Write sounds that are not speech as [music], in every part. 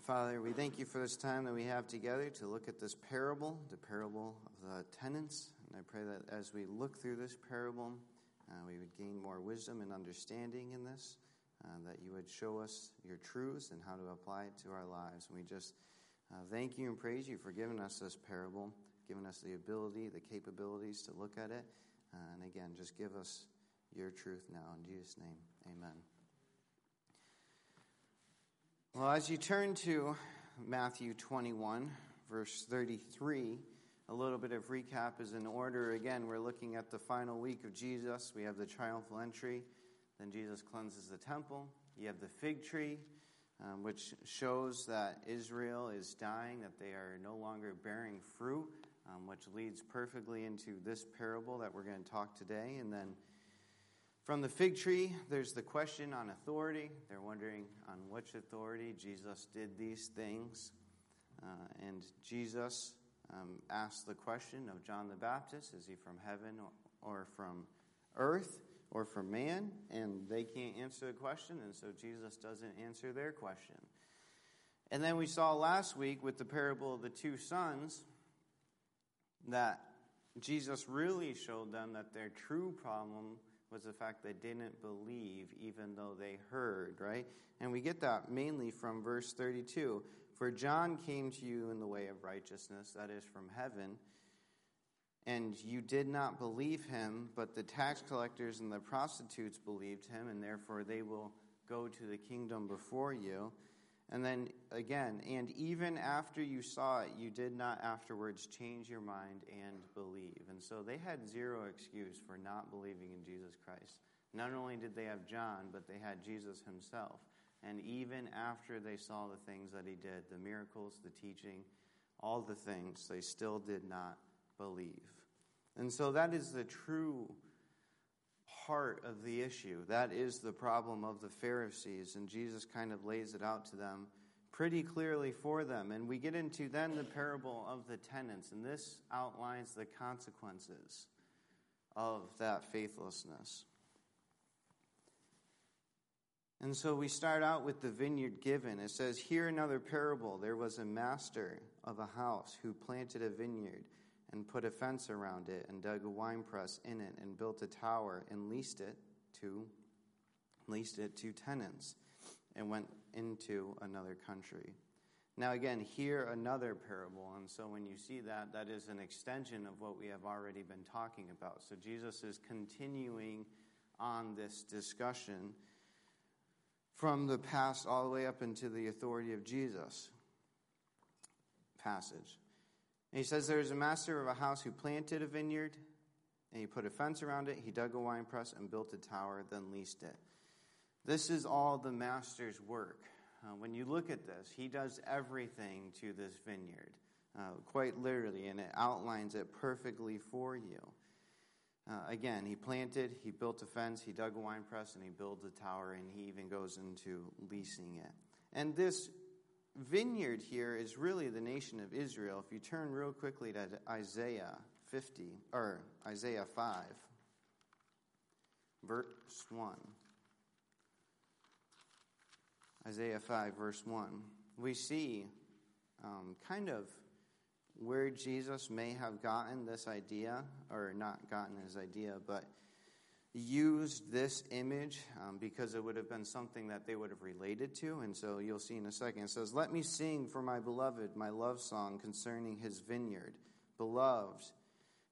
And Father, we thank you for this time that we have together to look at this parable, the parable of the tenants. And I pray that as we look through this parable, uh, we would gain more wisdom and understanding in this, uh, that you would show us your truths and how to apply it to our lives. And we just uh, thank you and praise you for giving us this parable, giving us the ability, the capabilities to look at it. Uh, and again, just give us your truth now. In Jesus' name, amen. Well, as you turn to Matthew 21, verse 33, a little bit of recap is in order. Again, we're looking at the final week of Jesus. We have the triumphal entry. Then Jesus cleanses the temple. You have the fig tree, um, which shows that Israel is dying, that they are no longer bearing fruit, um, which leads perfectly into this parable that we're going to talk today. And then from the fig tree, there's the question on authority. They're wondering on which authority Jesus did these things. Uh, and Jesus um, asked the question of John the Baptist is he from heaven or, or from earth or from man? And they can't answer the question, and so Jesus doesn't answer their question. And then we saw last week with the parable of the two sons that Jesus really showed them that their true problem was the fact they didn't believe even though they heard, right? And we get that mainly from verse 32. For John came to you in the way of righteousness, that is from heaven, and you did not believe him, but the tax collectors and the prostitutes believed him, and therefore they will go to the kingdom before you. And then again, and even after you saw it, you did not afterwards change your mind and believe. And so they had zero excuse for not believing in Jesus Christ. Not only did they have John, but they had Jesus himself. And even after they saw the things that he did, the miracles, the teaching, all the things, they still did not believe. And so that is the true heart of the issue. That is the problem of the Pharisees, and Jesus kind of lays it out to them pretty clearly for them. And we get into then the parable of the tenants, and this outlines the consequences of that faithlessness. And so we start out with the vineyard given. It says, Here another parable. There was a master of a house who planted a vineyard and put a fence around it and dug a winepress in it and built a tower and leased it to leased it to tenants and went into another country. Now again, here another parable, and so when you see that, that is an extension of what we have already been talking about. So Jesus is continuing on this discussion from the past all the way up into the authority of Jesus passage. And he says, There is a master of a house who planted a vineyard, and he put a fence around it. He dug a wine press and built a tower, then leased it. This is all the master's work. Uh, when you look at this, he does everything to this vineyard, uh, quite literally, and it outlines it perfectly for you. Uh, again, he planted, he built a fence, he dug a wine press, and he built a tower, and he even goes into leasing it. And this vineyard here is really the nation of Israel. If you turn real quickly to Isaiah 50, or Isaiah 5, verse 1. Isaiah 5, verse 1. We see um, kind of where Jesus may have gotten this idea, or not gotten his idea, but used this image um, because it would have been something that they would have related to. And so you'll see in a second. It says, Let me sing for my beloved my love song concerning his vineyard. Beloved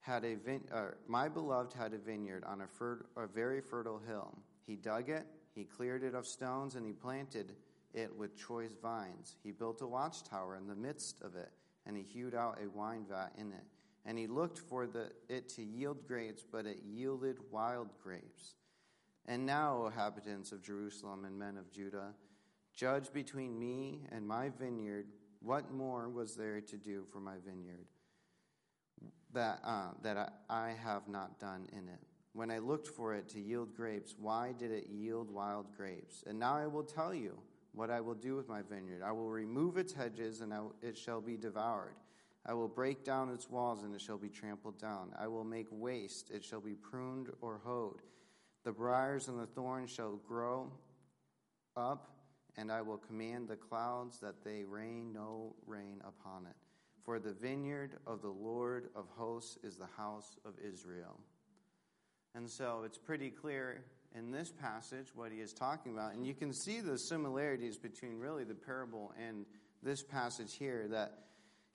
had a vin- uh, my beloved had a vineyard on a, fer- a very fertile hill. He dug it, he cleared it of stones, and he planted it with choice vines. He built a watchtower in the midst of it, and he hewed out a wine vat in it. And he looked for the, it to yield grapes, but it yielded wild grapes. And now, O inhabitants of Jerusalem and men of Judah, judge between me and my vineyard. What more was there to do for my vineyard that, uh, that I, I have not done in it? When I looked for it to yield grapes, why did it yield wild grapes? And now I will tell you what I will do with my vineyard. I will remove its hedges, and it shall be devoured. I will break down its walls, and it shall be trampled down. I will make waste, it shall be pruned or hoed. The briers and the thorns shall grow up, and I will command the clouds that they rain no rain upon it. For the vineyard of the Lord of hosts is the house of Israel. And so it's pretty clear in this passage what he is talking about. And you can see the similarities between really the parable and this passage here that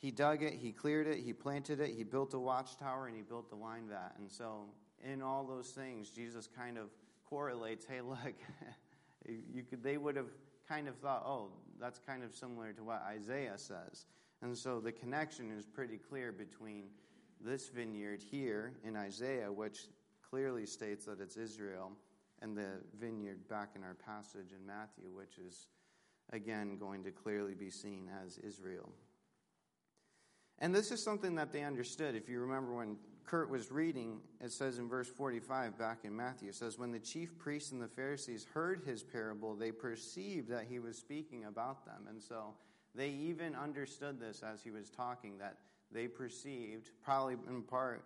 he dug it, he cleared it, he planted it, he built a watchtower, and he built the wine vat. And so, in all those things, Jesus kind of correlates hey, look, [laughs] you could, they would have kind of thought, oh, that's kind of similar to what Isaiah says. And so the connection is pretty clear between this vineyard here in Isaiah, which clearly states that it's Israel, and the vineyard back in our passage in Matthew, which is again going to clearly be seen as Israel. And this is something that they understood. If you remember when Kurt was reading, it says in verse 45 back in Matthew, it says, When the chief priests and the Pharisees heard his parable, they perceived that he was speaking about them. And so they even understood this as he was talking, that they perceived, probably in part,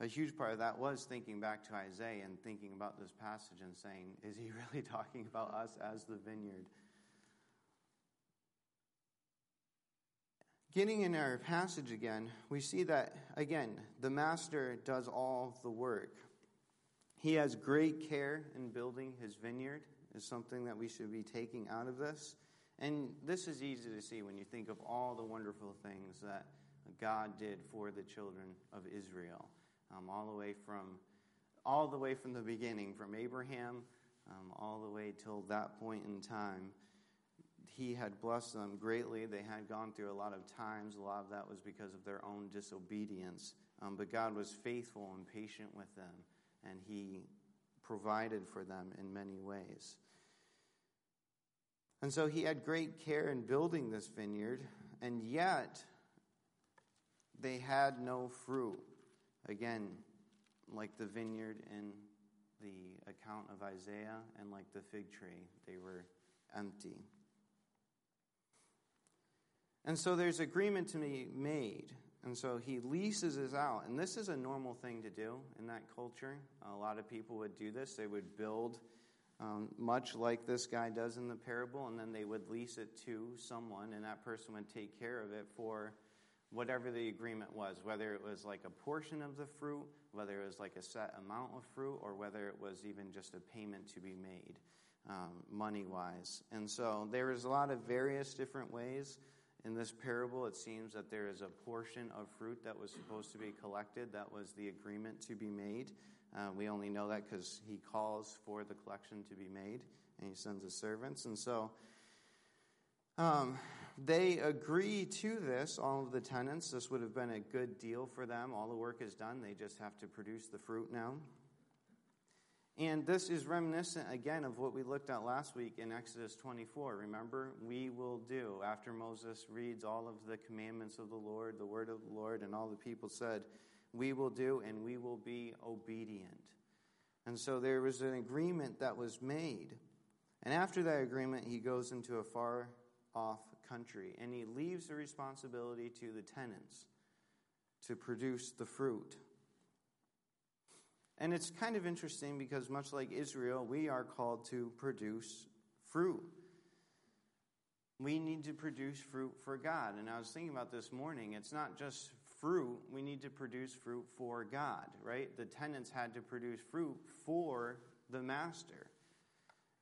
a huge part of that was thinking back to Isaiah and thinking about this passage and saying, Is he [laughs] really talking about us as the vineyard? Getting in our passage again, we see that, again, the master does all the work. He has great care in building his vineyard, is something that we should be taking out of this. And this is easy to see when you think of all the wonderful things that God did for the children of Israel, um, all the way from all the way from the beginning, from Abraham um, all the way till that point in time he had blessed them greatly. They had gone through a lot of times. A lot of that was because of their own disobedience. Um, but God was faithful and patient with them, and he provided for them in many ways. And so he had great care in building this vineyard, and yet they had no fruit. Again, like the vineyard in the account of Isaiah, and like the fig tree, they were empty. And so there's agreement to be made. And so he leases it out. And this is a normal thing to do in that culture. A lot of people would do this. They would build um, much like this guy does in the parable, and then they would lease it to someone, and that person would take care of it for whatever the agreement was, whether it was like a portion of the fruit, whether it was like a set amount of fruit, or whether it was even just a payment to be made um, money wise. And so there is a lot of various different ways in this parable, it seems that there is a portion of fruit that was supposed to be collected. That was the agreement to be made. Uh, we only know that because he calls for the collection to be made and he sends his servants. And so um, they agree to this, all of the tenants. This would have been a good deal for them. All the work is done, they just have to produce the fruit now. And this is reminiscent again of what we looked at last week in Exodus 24. Remember, we will do, after Moses reads all of the commandments of the Lord, the word of the Lord, and all the people said, we will do and we will be obedient. And so there was an agreement that was made. And after that agreement, he goes into a far off country and he leaves the responsibility to the tenants to produce the fruit. And it's kind of interesting because, much like Israel, we are called to produce fruit. We need to produce fruit for God. And I was thinking about this morning, it's not just fruit, we need to produce fruit for God, right? The tenants had to produce fruit for the master.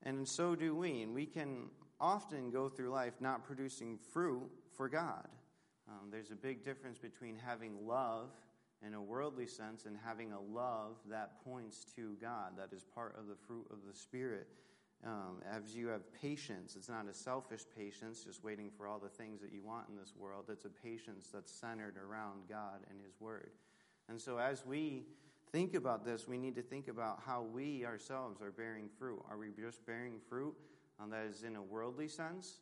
And so do we. And we can often go through life not producing fruit for God. Um, there's a big difference between having love in a worldly sense and having a love that points to God, that is part of the fruit of the Spirit. Um, as you have patience, it's not a selfish patience, just waiting for all the things that you want in this world. It's a patience that's centered around God and His Word. And so, as we think about this, we need to think about how we ourselves are bearing fruit. Are we just bearing fruit um, that is in a worldly sense,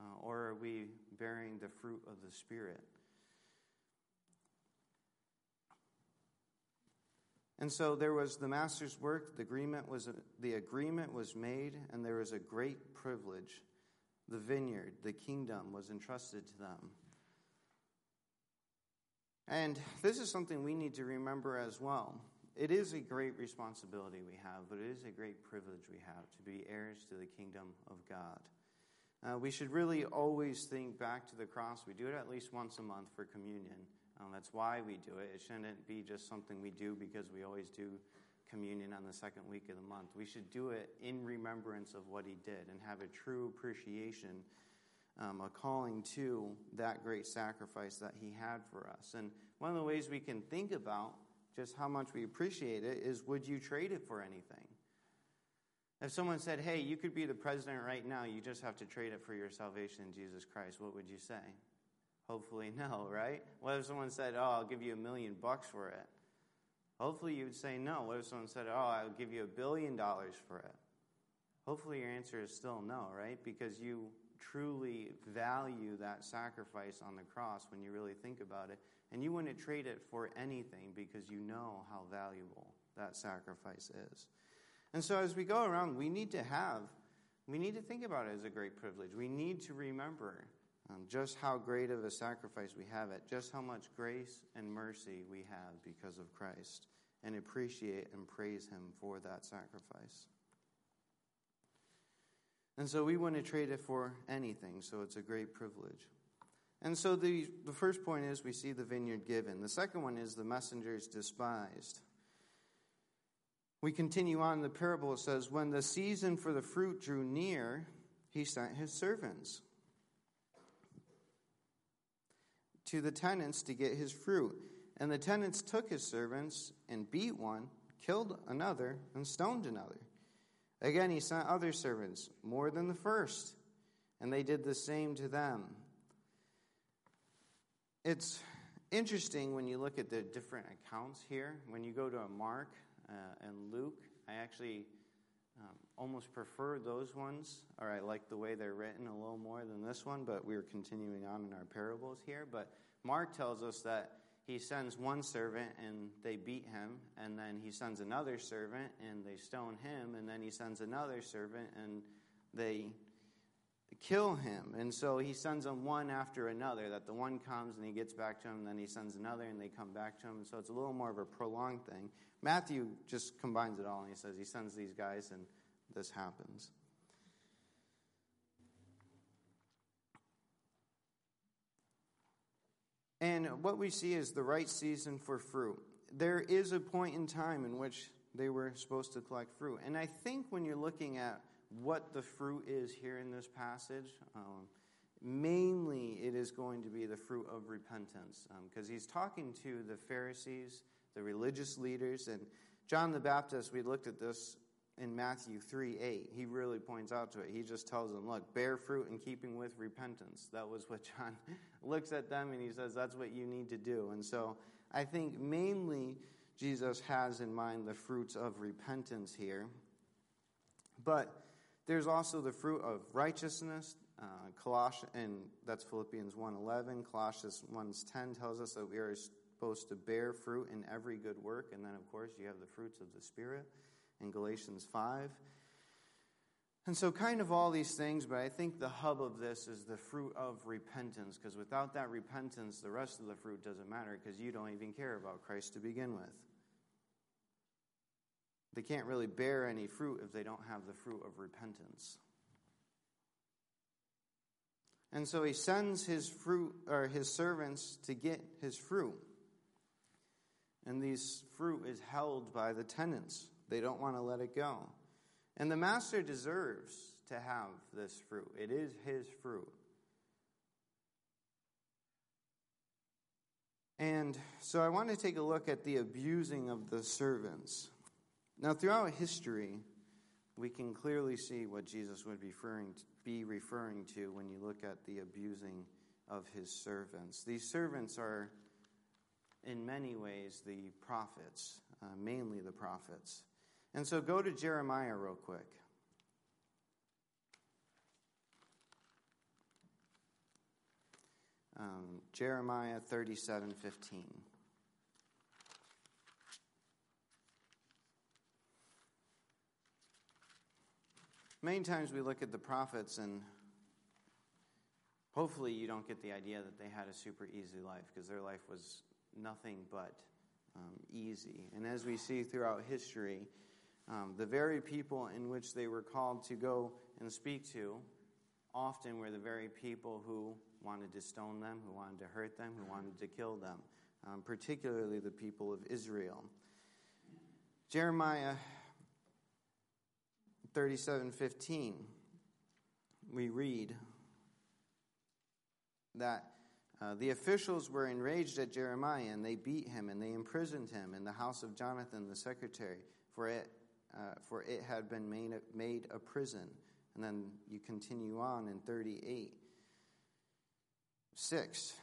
uh, or are we bearing the fruit of the Spirit? And so there was the master's work, the agreement was, the agreement was made, and there was a great privilege. The vineyard, the kingdom, was entrusted to them. And this is something we need to remember as well. It is a great responsibility we have, but it is a great privilege we have to be heirs to the kingdom of God. Uh, we should really always think back to the cross. We do it at least once a month for communion. Um, that's why we do it. It shouldn't be just something we do because we always do communion on the second week of the month. We should do it in remembrance of what he did and have a true appreciation, um, a calling to that great sacrifice that he had for us. And one of the ways we can think about just how much we appreciate it is would you trade it for anything? If someone said, hey, you could be the president right now, you just have to trade it for your salvation in Jesus Christ, what would you say? Hopefully, no, right? What if someone said, oh, I'll give you a million bucks for it? Hopefully, you would say no. What if someone said, oh, I'll give you a billion dollars for it? Hopefully, your answer is still no, right? Because you truly value that sacrifice on the cross when you really think about it. And you wouldn't trade it for anything because you know how valuable that sacrifice is. And so as we go around, we need to have, we need to think about it as a great privilege. We need to remember um, just how great of a sacrifice we have it, just how much grace and mercy we have because of Christ, and appreciate and praise Him for that sacrifice. And so we wouldn't trade it for anything, so it's a great privilege. And so the, the first point is we see the vineyard given. The second one is the messengers despised. We continue on the parable. Says, When the season for the fruit drew near, he sent his servants to the tenants to get his fruit. And the tenants took his servants and beat one, killed another, and stoned another. Again, he sent other servants, more than the first, and they did the same to them. It's interesting when you look at the different accounts here. When you go to Mark uh, and Luke, I actually um, almost prefer those ones, or I like the way they're written a little more than this one, but we're continuing on in our parables here. But Mark tells us that he sends one servant and they beat him, and then he sends another servant and they stone him, and then he sends another servant and they kill him. And so he sends them one after another, that the one comes and he gets back to him, and then he sends another and they come back to him. So it's a little more of a prolonged thing. Matthew just combines it all and he says he sends these guys and this happens. And what we see is the right season for fruit. There is a point in time in which they were supposed to collect fruit. And I think when you're looking at what the fruit is here in this passage. Um, mainly, it is going to be the fruit of repentance because um, he's talking to the Pharisees, the religious leaders, and John the Baptist. We looked at this in Matthew 3 8. He really points out to it. He just tells them, Look, bear fruit in keeping with repentance. That was what [laughs] John looks at them and he says, That's what you need to do. And so I think mainly Jesus has in mind the fruits of repentance here. But there's also the fruit of righteousness. Uh, Colossians, and that's Philippians 1.11. Colossians 1.10 tells us that we are supposed to bear fruit in every good work. And then, of course, you have the fruits of the Spirit in Galatians 5. And so, kind of all these things, but I think the hub of this is the fruit of repentance, because without that repentance, the rest of the fruit doesn't matter, because you don't even care about Christ to begin with. They can't really bear any fruit if they don't have the fruit of repentance. And so he sends his fruit or his servants to get his fruit. And these fruit is held by the tenants. They don't want to let it go. And the master deserves to have this fruit. It is his fruit. And so I want to take a look at the abusing of the servants. Now, throughout history, we can clearly see what Jesus would be referring to, be referring to when you look at the abusing of his servants. These servants are, in many ways, the prophets, uh, mainly the prophets. And so go to Jeremiah real quick. Um, Jeremiah 37 15. Many times we look at the prophets and hopefully you don't get the idea that they had a super easy life because their life was nothing but um, easy. And as we see throughout history, um, the very people in which they were called to go and speak to often were the very people who wanted to stone them, who wanted to hurt them, who wanted to kill them, um, particularly the people of Israel. Jeremiah 37:15 we read that uh, the officials were enraged at Jeremiah and they beat him and they imprisoned him in the house of Jonathan the secretary for it uh, for it had been made a, made a prison and then you continue on in 38 6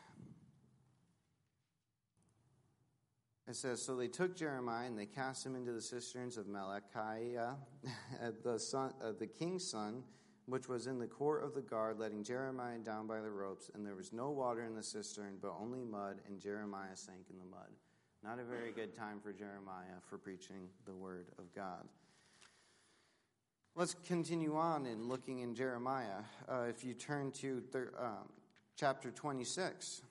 It says, So they took Jeremiah and they cast him into the cisterns of Malchiah, [laughs] the, son, uh, the king's son, which was in the court of the guard, letting Jeremiah down by the ropes. And there was no water in the cistern, but only mud, and Jeremiah sank in the mud. Not a very good time for Jeremiah for preaching the word of God. Let's continue on in looking in Jeremiah. Uh, if you turn to thir- um, chapter 26.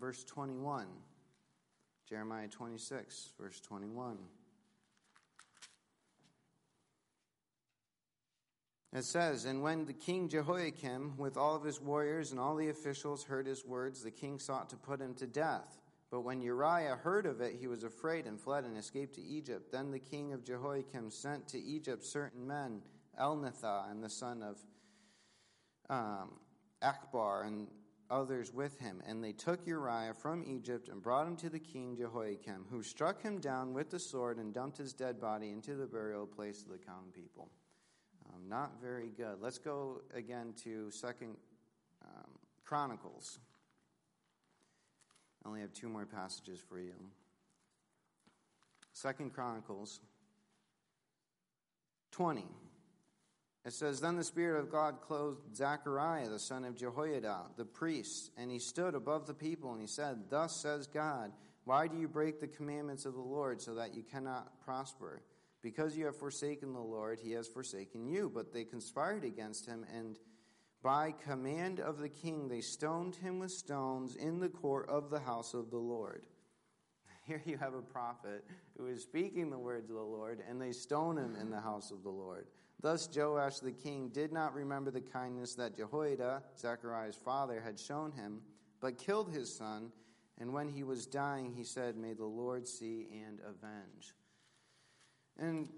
verse 21. Jeremiah 26, verse 21. It says, And when the king Jehoiakim, with all of his warriors and all the officials, heard his words, the king sought to put him to death. But when Uriah heard of it, he was afraid and fled and escaped to Egypt. Then the king of Jehoiakim sent to Egypt certain men, Elnathan and the son of um, Achbor, and others with him, and they took Uriah from Egypt and brought him to the king Jehoiakim, who struck him down with the sword and dumped his dead body into the burial place of the common people. Um, not very good. Let's go again to Second um, Chronicles. I only have two more passages for you. Second Chronicles 20. It says, Then the Spirit of God clothed Zechariah, the son of Jehoiada, the priest, and he stood above the people, and he said, Thus says God, Why do you break the commandments of the Lord so that you cannot prosper? Because you have forsaken the Lord, he has forsaken you. But they conspired against him, and by command of the king, they stoned him with stones in the court of the house of the Lord. [laughs] Here you have a prophet who is speaking the words of the Lord, and they stone him in the house of the Lord. Thus Joash the king did not remember the kindness that Jehoiada, Zechariah's father, had shown him, but killed his son. And when he was dying, he said, May the Lord see and avenge. And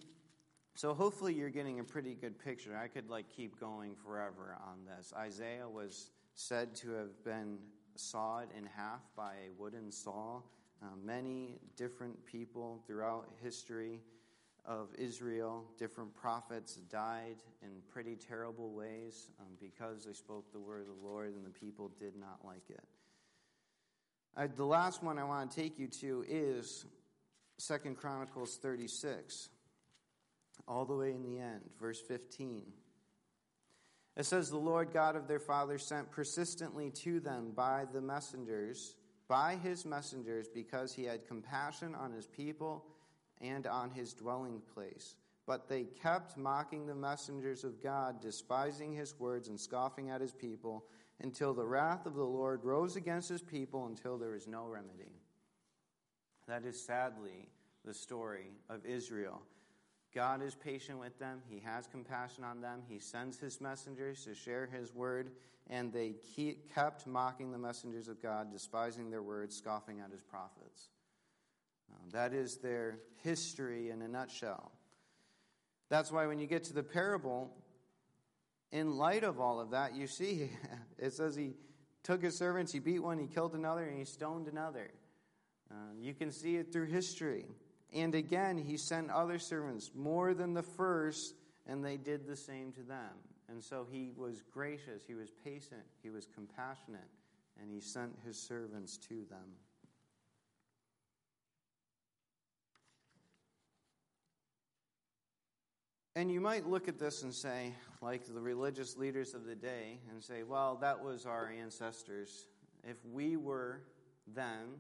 so hopefully you're getting a pretty good picture. I could like keep going forever on this. Isaiah was said to have been sawed in half by a wooden saw. Uh, many different people throughout history of Israel, different prophets died in pretty terrible ways um, because they spoke the word of the Lord and the people did not like it. I, the last one I want to take you to is Second Chronicles 36, all the way in the end, verse 15. It says, The Lord God of their fathers sent persistently to them by the messengers, by his messengers, because he had compassion on his people and on his dwelling place. But they kept mocking the messengers of God, despising his words and scoffing at his people, until the wrath of the Lord rose against his people until there is no remedy. That is sadly the story of Israel. God is patient with them. He has compassion on them. He sends his messengers to share his word, and they kept mocking the messengers of God, despising their words, scoffing at his prophets. Um, that is their history in a nutshell. That's why when you get to the parable, in light of all of that, you see [laughs] it says he took his servants, he beat one, he killed another, and he stoned another. Um, you can see it through history. And again, he sent other servants more than the first, and they did the same to them. And so he was gracious, he was patient, he was compassionate, and he sent his servants to them. And you might look at this and say, like the religious leaders of the day, and say, well, that was our ancestors. If we were them,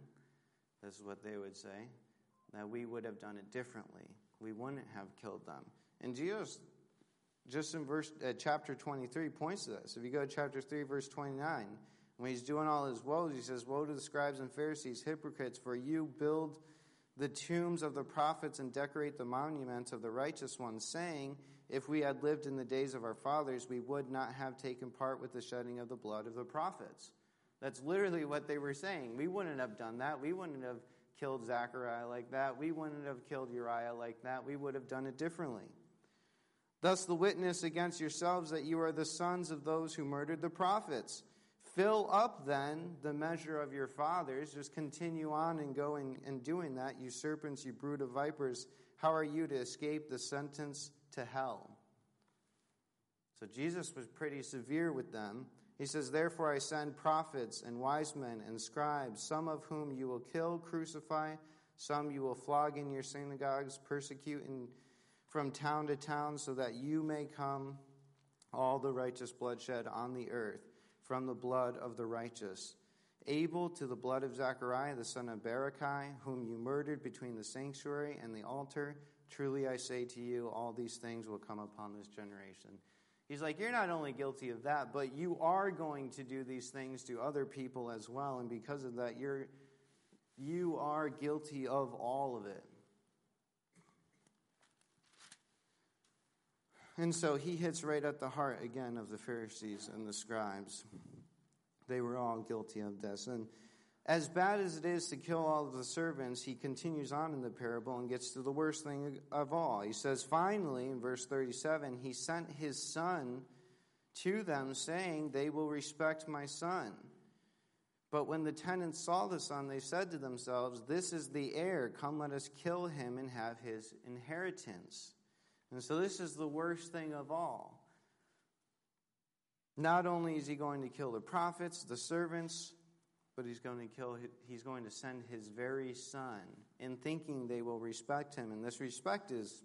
this is what they would say, that we would have done it differently. We wouldn't have killed them. And Jesus, just in verse, uh, chapter 23, points to this. If you go to chapter 3, verse 29, when he's doing all his woes, he says, Woe to the scribes and Pharisees, hypocrites, for you build the tombs of the prophets and decorate the monuments of the righteous ones, saying, If we had lived in the days of our fathers, we would not have taken part with the shedding of the blood of the prophets. That's literally what they were saying. We wouldn't have done that. We wouldn't have killed Zechariah like that. We wouldn't have killed Uriah like that. We would have done it differently. Thus, the witness against yourselves that you are the sons of those who murdered the prophets. Fill up then the measure of your fathers. Just continue on and go going and doing that. You serpents, you brood of vipers, how are you to escape the sentence to hell? So Jesus was pretty severe with them. He says, Therefore I send prophets and wise men and scribes, some of whom you will kill, crucify, some you will flog in your synagogues, persecute in, from town to town, so that you may come all the righteous bloodshed on the earth from the blood of the righteous. Abel to the blood of Zechariah, the son of Berechiah, whom you murdered between the sanctuary and the altar. Truly I say to you, all these things will come upon this generation. He's like, You're not only guilty of that, but you are going to do these things to other people as well. And because of that, you're, you are guilty of all of it. And so he hits right at the heart again of the Pharisees and the scribes. They were all guilty of this. And as bad as it is to kill all of the servants, he continues on in the parable and gets to the worst thing of all. He says, finally, in verse 37, he sent his son to them, saying, They will respect my son. But when the tenants saw the son, they said to themselves, This is the heir. Come, let us kill him and have his inheritance. And so, this is the worst thing of all. Not only is he going to kill the prophets, the servants, but he's going to kill he's going to send his very son in thinking they will respect him. And this respect is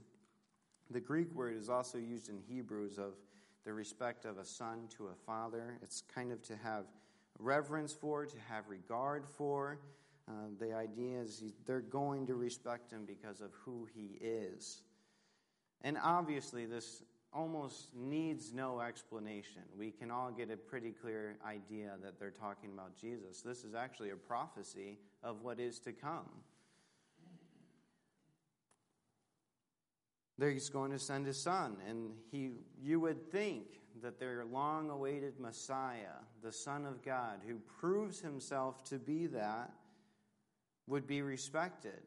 the greek word is also used in hebrews of the respect of a son to a father. It's kind of to have reverence for to have regard for. Uh, the idea is they're going to respect him because of who he is. And obviously this almost needs no explanation. We can all get a pretty clear idea that they're talking about Jesus. This is actually a prophecy of what is to come. He's going to send his son, and he, you would think that their long awaited Messiah, the Son of God, who proves himself to be that, would be respected,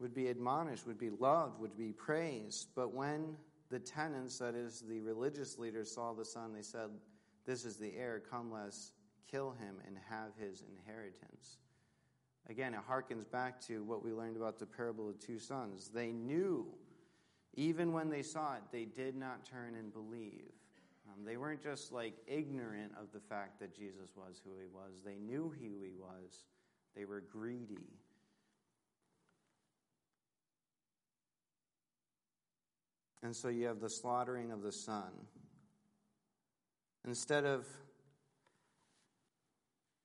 would be admonished, would be loved, would be praised. But when the tenants, that is, the religious leaders, saw the son, they said, This is the heir, come let's kill him and have his inheritance. Again, it harkens back to what we learned about the parable of two sons. They knew, even when they saw it, they did not turn and believe. Um, they weren't just like ignorant of the fact that Jesus was who he was, they knew who he was. They were greedy. And so you have the slaughtering of the son. Instead of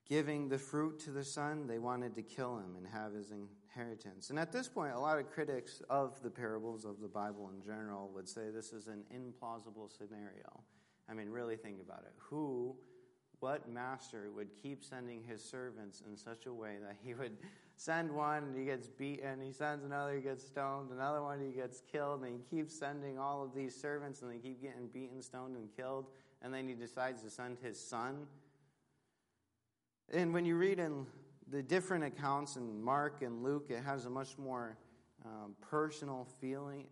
giving the fruit to the son, they wanted to kill him and have his inheritance. And at this point, a lot of critics of the parables of the Bible in general would say this is an implausible scenario. I mean, really think about it. Who, what master would keep sending his servants in such a way that he would send one and he gets beaten, he sends another, he gets stoned, another one, he gets killed, and he keeps sending all of these servants and they keep getting beaten, stoned, and killed, and then he decides to send his son. And when you read in the different accounts in Mark and Luke, it has a much more um, personal feeling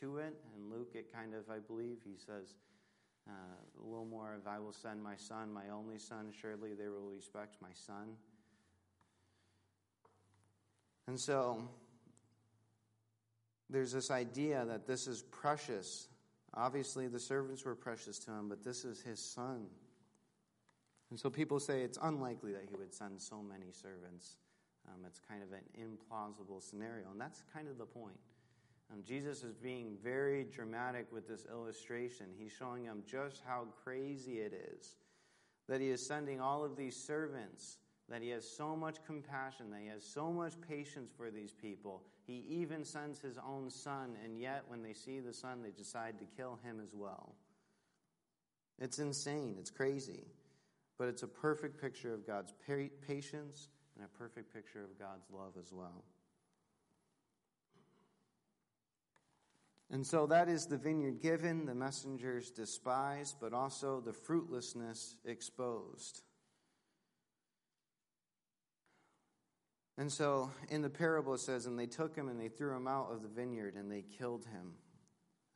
to it. And Luke, it kind of, I believe, he says uh, a little more of, I will send my son, my only son, surely they will respect my son. And so there's this idea that this is precious. Obviously, the servants were precious to him, but this is his son. And so people say it's unlikely that he would send so many servants. Um, it's kind of an implausible scenario, and that's kind of the point. Um, Jesus is being very dramatic with this illustration. He's showing them just how crazy it is that he is sending all of these servants that he has so much compassion, that he has so much patience for these people. He even sends his own son, and yet when they see the son, they decide to kill him as well. It's insane, it's crazy. But it's a perfect picture of God's patience and a perfect picture of God's love as well. And so that is the vineyard given, the messengers despised, but also the fruitlessness exposed. And so in the parable it says, And they took him and they threw him out of the vineyard and they killed him.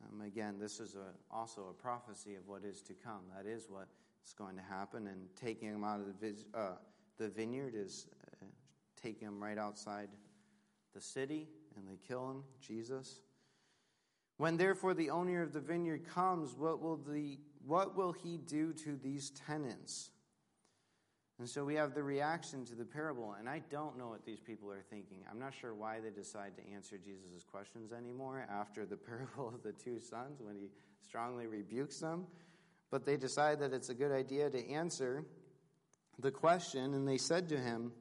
Um, again, this is a, also a prophecy of what is to come. That is what is going to happen. And taking him out of the, uh, the vineyard is uh, taking him right outside the city and they kill him, Jesus. When therefore the owner of the vineyard comes, what will, the, what will he do to these tenants? And so we have the reaction to the parable, and I don't know what these people are thinking. I'm not sure why they decide to answer Jesus' questions anymore after the [laughs] parable of the two sons when he strongly rebukes them. But they decide that it's a good idea to answer the question, and they said to him,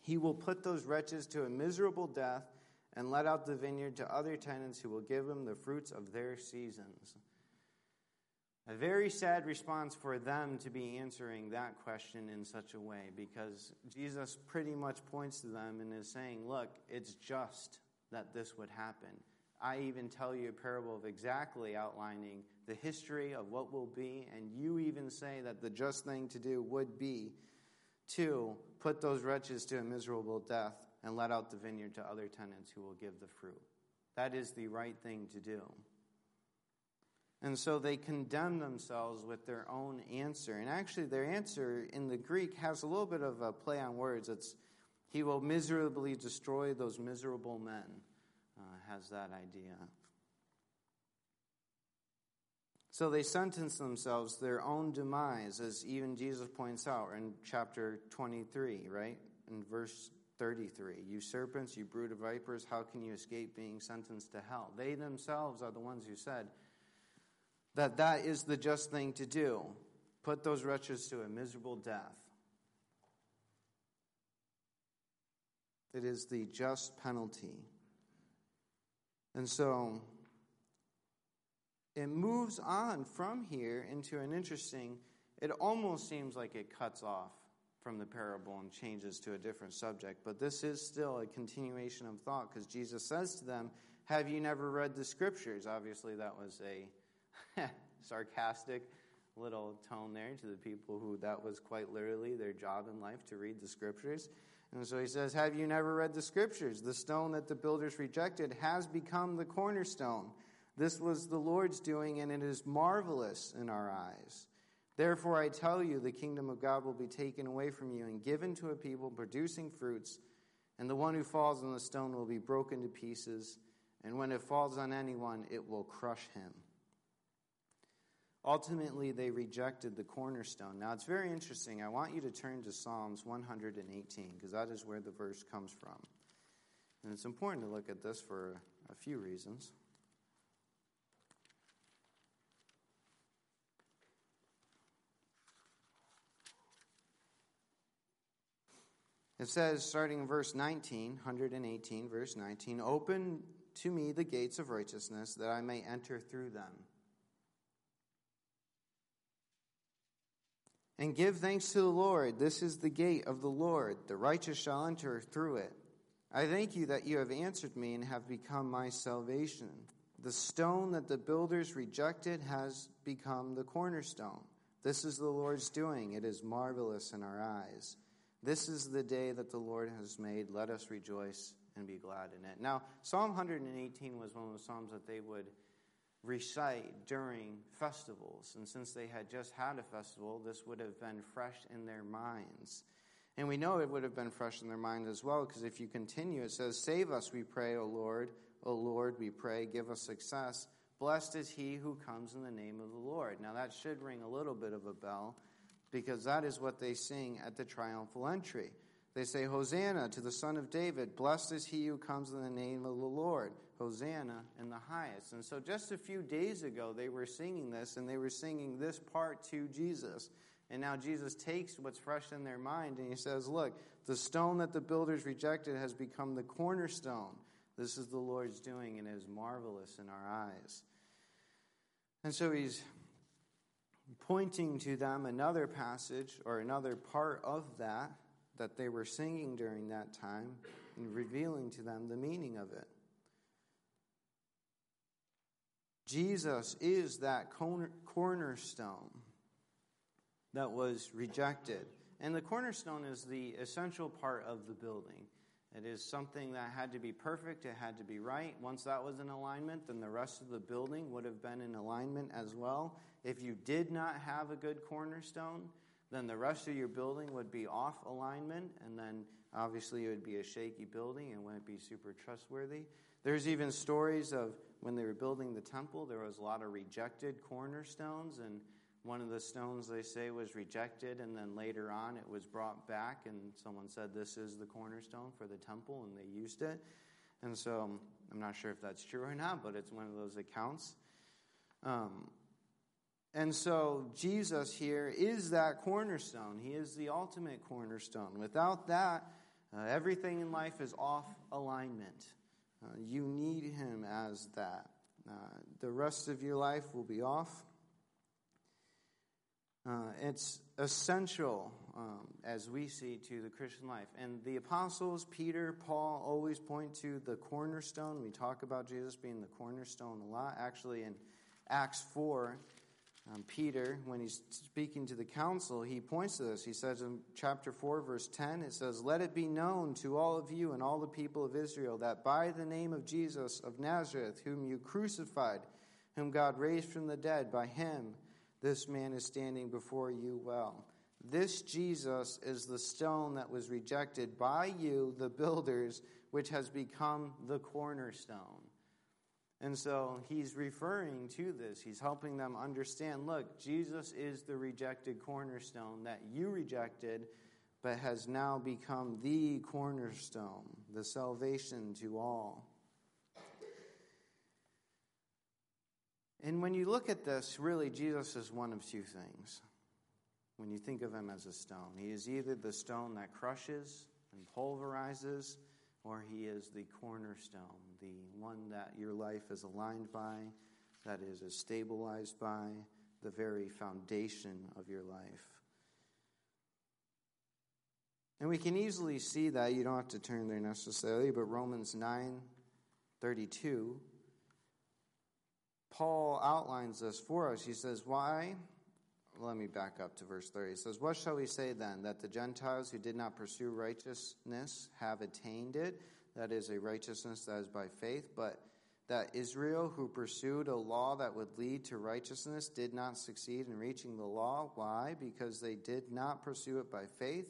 He will put those wretches to a miserable death and let out the vineyard to other tenants who will give him the fruits of their seasons. A very sad response for them to be answering that question in such a way because Jesus pretty much points to them and is saying, Look, it's just that this would happen. I even tell you a parable of exactly outlining the history of what will be, and you even say that the just thing to do would be to put those wretches to a miserable death and let out the vineyard to other tenants who will give the fruit. That is the right thing to do. And so they condemn themselves with their own answer. And actually, their answer in the Greek has a little bit of a play on words. It's, He will miserably destroy those miserable men, uh, has that idea. So they sentence themselves their own demise, as even Jesus points out in chapter 23, right? In verse 33. You serpents, you brood of vipers, how can you escape being sentenced to hell? They themselves are the ones who said, that that is the just thing to do. Put those wretches to a miserable death. It is the just penalty. And so it moves on from here into an interesting, it almost seems like it cuts off from the parable and changes to a different subject. But this is still a continuation of thought because Jesus says to them, Have you never read the scriptures? Obviously, that was a [laughs] sarcastic little tone there to the people who that was quite literally their job in life to read the scriptures. And so he says, Have you never read the scriptures? The stone that the builders rejected has become the cornerstone. This was the Lord's doing, and it is marvelous in our eyes. Therefore, I tell you, the kingdom of God will be taken away from you and given to a people producing fruits, and the one who falls on the stone will be broken to pieces, and when it falls on anyone, it will crush him. Ultimately, they rejected the cornerstone. Now, it's very interesting. I want you to turn to Psalms 118 because that is where the verse comes from. And it's important to look at this for a few reasons. It says, starting in verse 19, 118, verse 19, Open to me the gates of righteousness that I may enter through them. And give thanks to the Lord. This is the gate of the Lord. The righteous shall enter through it. I thank you that you have answered me and have become my salvation. The stone that the builders rejected has become the cornerstone. This is the Lord's doing. It is marvelous in our eyes. This is the day that the Lord has made. Let us rejoice and be glad in it. Now, Psalm 118 was one of the Psalms that they would recite during festivals. And since they had just had a festival, this would have been fresh in their minds. And we know it would have been fresh in their mind as well, because if you continue, it says, Save us, we pray, O Lord. O Lord, we pray, give us success. Blessed is he who comes in the name of the Lord. Now, that should ring a little bit of a bell, because that is what they sing at the triumphal entry. They say, Hosanna to the Son of David. Blessed is he who comes in the name of the Lord. Hosanna in the highest. And so just a few days ago, they were singing this, and they were singing this part to Jesus. And now Jesus takes what's fresh in their mind and he says, Look, the stone that the builders rejected has become the cornerstone. This is the Lord's doing, and it is marvelous in our eyes. And so he's pointing to them another passage or another part of that that they were singing during that time and revealing to them the meaning of it. Jesus is that cornerstone that was rejected. And the cornerstone is the essential part of the building. It is something that had to be perfect, it had to be right. Once that was in alignment, then the rest of the building would have been in alignment as well. If you did not have a good cornerstone, then the rest of your building would be off alignment, and then obviously it would be a shaky building and wouldn't be super trustworthy. There's even stories of when they were building the temple, there was a lot of rejected cornerstones, and one of the stones they say was rejected, and then later on it was brought back, and someone said, This is the cornerstone for the temple, and they used it. And so I'm not sure if that's true or not, but it's one of those accounts. Um, and so Jesus here is that cornerstone. He is the ultimate cornerstone. Without that, uh, everything in life is off alignment. Uh, you need him as that. Uh, the rest of your life will be off. Uh, it's essential, um, as we see, to the Christian life. And the apostles, Peter, Paul, always point to the cornerstone. We talk about Jesus being the cornerstone a lot. Actually, in Acts 4, um, Peter, when he's speaking to the council, he points to this. He says in chapter 4, verse 10, it says, Let it be known to all of you and all the people of Israel that by the name of Jesus of Nazareth, whom you crucified, whom God raised from the dead, by him, this man is standing before you well. This Jesus is the stone that was rejected by you, the builders, which has become the cornerstone. And so he's referring to this. He's helping them understand look, Jesus is the rejected cornerstone that you rejected, but has now become the cornerstone, the salvation to all. And when you look at this, really, Jesus is one of two things. When you think of him as a stone, he is either the stone that crushes and pulverizes, or he is the cornerstone, the one that your life is aligned by, that is, is stabilized by, the very foundation of your life. And we can easily see that. You don't have to turn there necessarily, but Romans 9 32 Paul outlines this for us. He says, Why? Let me back up to verse 30. He says, What shall we say then? That the Gentiles who did not pursue righteousness have attained it? That is a righteousness that is by faith. But that Israel, who pursued a law that would lead to righteousness, did not succeed in reaching the law. Why? Because they did not pursue it by faith,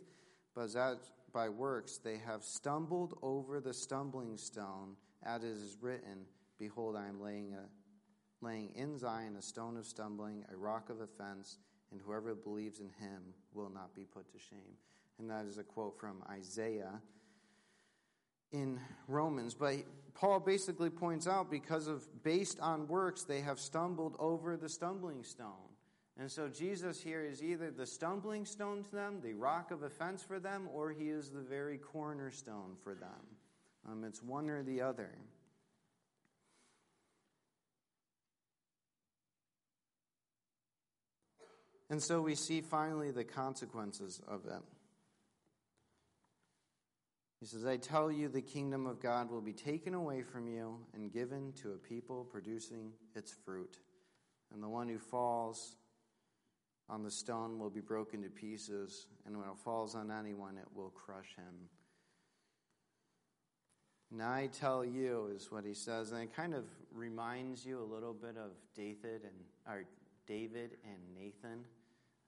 but as by works they have stumbled over the stumbling stone, as it is written, Behold, I am laying a laying in Zion a stone of stumbling, a rock of offense, and whoever believes in him will not be put to shame. And that is a quote from Isaiah in Romans. But Paul basically points out because of based on works, they have stumbled over the stumbling stone. And so Jesus here is either the stumbling stone to them, the rock of offense for them, or he is the very cornerstone for them. Um, it's one or the other. And so we see finally the consequences of it. He says, I tell you, the kingdom of God will be taken away from you and given to a people producing its fruit. And the one who falls on the stone will be broken to pieces, and when it falls on anyone, it will crush him. And I tell you, is what he says, and it kind of reminds you a little bit of David and or David and Nathan.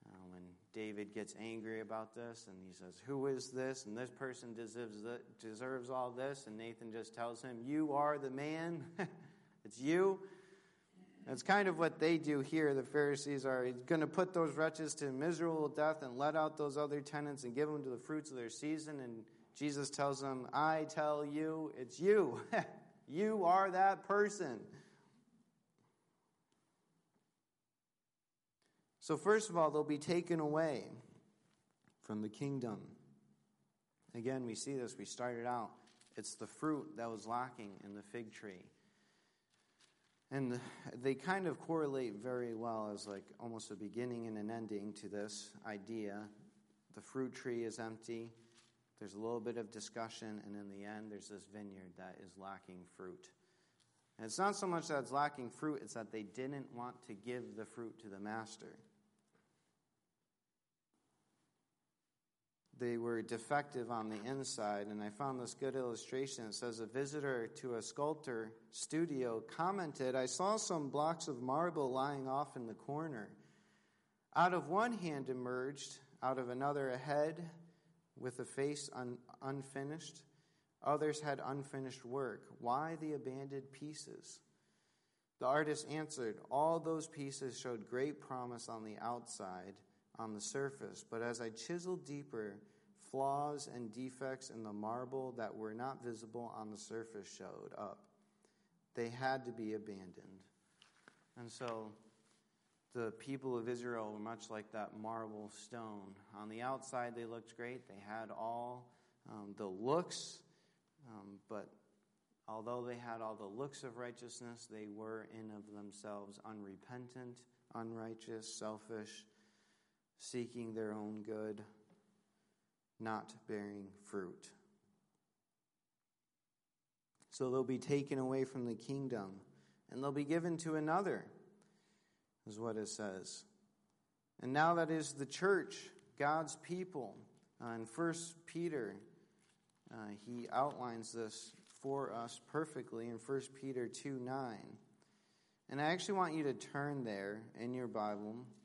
Uh, when David gets angry about this and he says, Who is this? And this person deserves, the, deserves all this. And Nathan just tells him, You are the man. [laughs] it's you. That's kind of what they do here. The Pharisees are going to put those wretches to miserable death and let out those other tenants and give them to the fruits of their season. And Jesus tells them, I tell you, it's you. [laughs] you are that person. So, first of all, they'll be taken away from the kingdom. Again, we see this. We started out, it's the fruit that was lacking in the fig tree. And they kind of correlate very well as like almost a beginning and an ending to this idea. The fruit tree is empty. There's a little bit of discussion, and in the end, there's this vineyard that is lacking fruit. And it's not so much that it's lacking fruit, it's that they didn't want to give the fruit to the master. They were defective on the inside, and I found this good illustration. It says a visitor to a sculptor studio commented, I saw some blocks of marble lying off in the corner. Out of one hand emerged, out of another, a head with a face un- unfinished. Others had unfinished work. Why the abandoned pieces? The artist answered, All those pieces showed great promise on the outside, on the surface, but as I chiseled deeper, flaws and defects in the marble that were not visible on the surface showed up. They had to be abandoned. And so the people of Israel were much like that marble stone. On the outside, they looked great. They had all um, the looks, um, but although they had all the looks of righteousness, they were in of themselves unrepentant, unrighteous, selfish, seeking their own good, not bearing fruit. So they'll be taken away from the kingdom and they'll be given to another is what it says. And now that is the church, God's people. Uh, in First Peter, uh, he outlines this for us perfectly in First Peter 2 9. And I actually want you to turn there in your Bible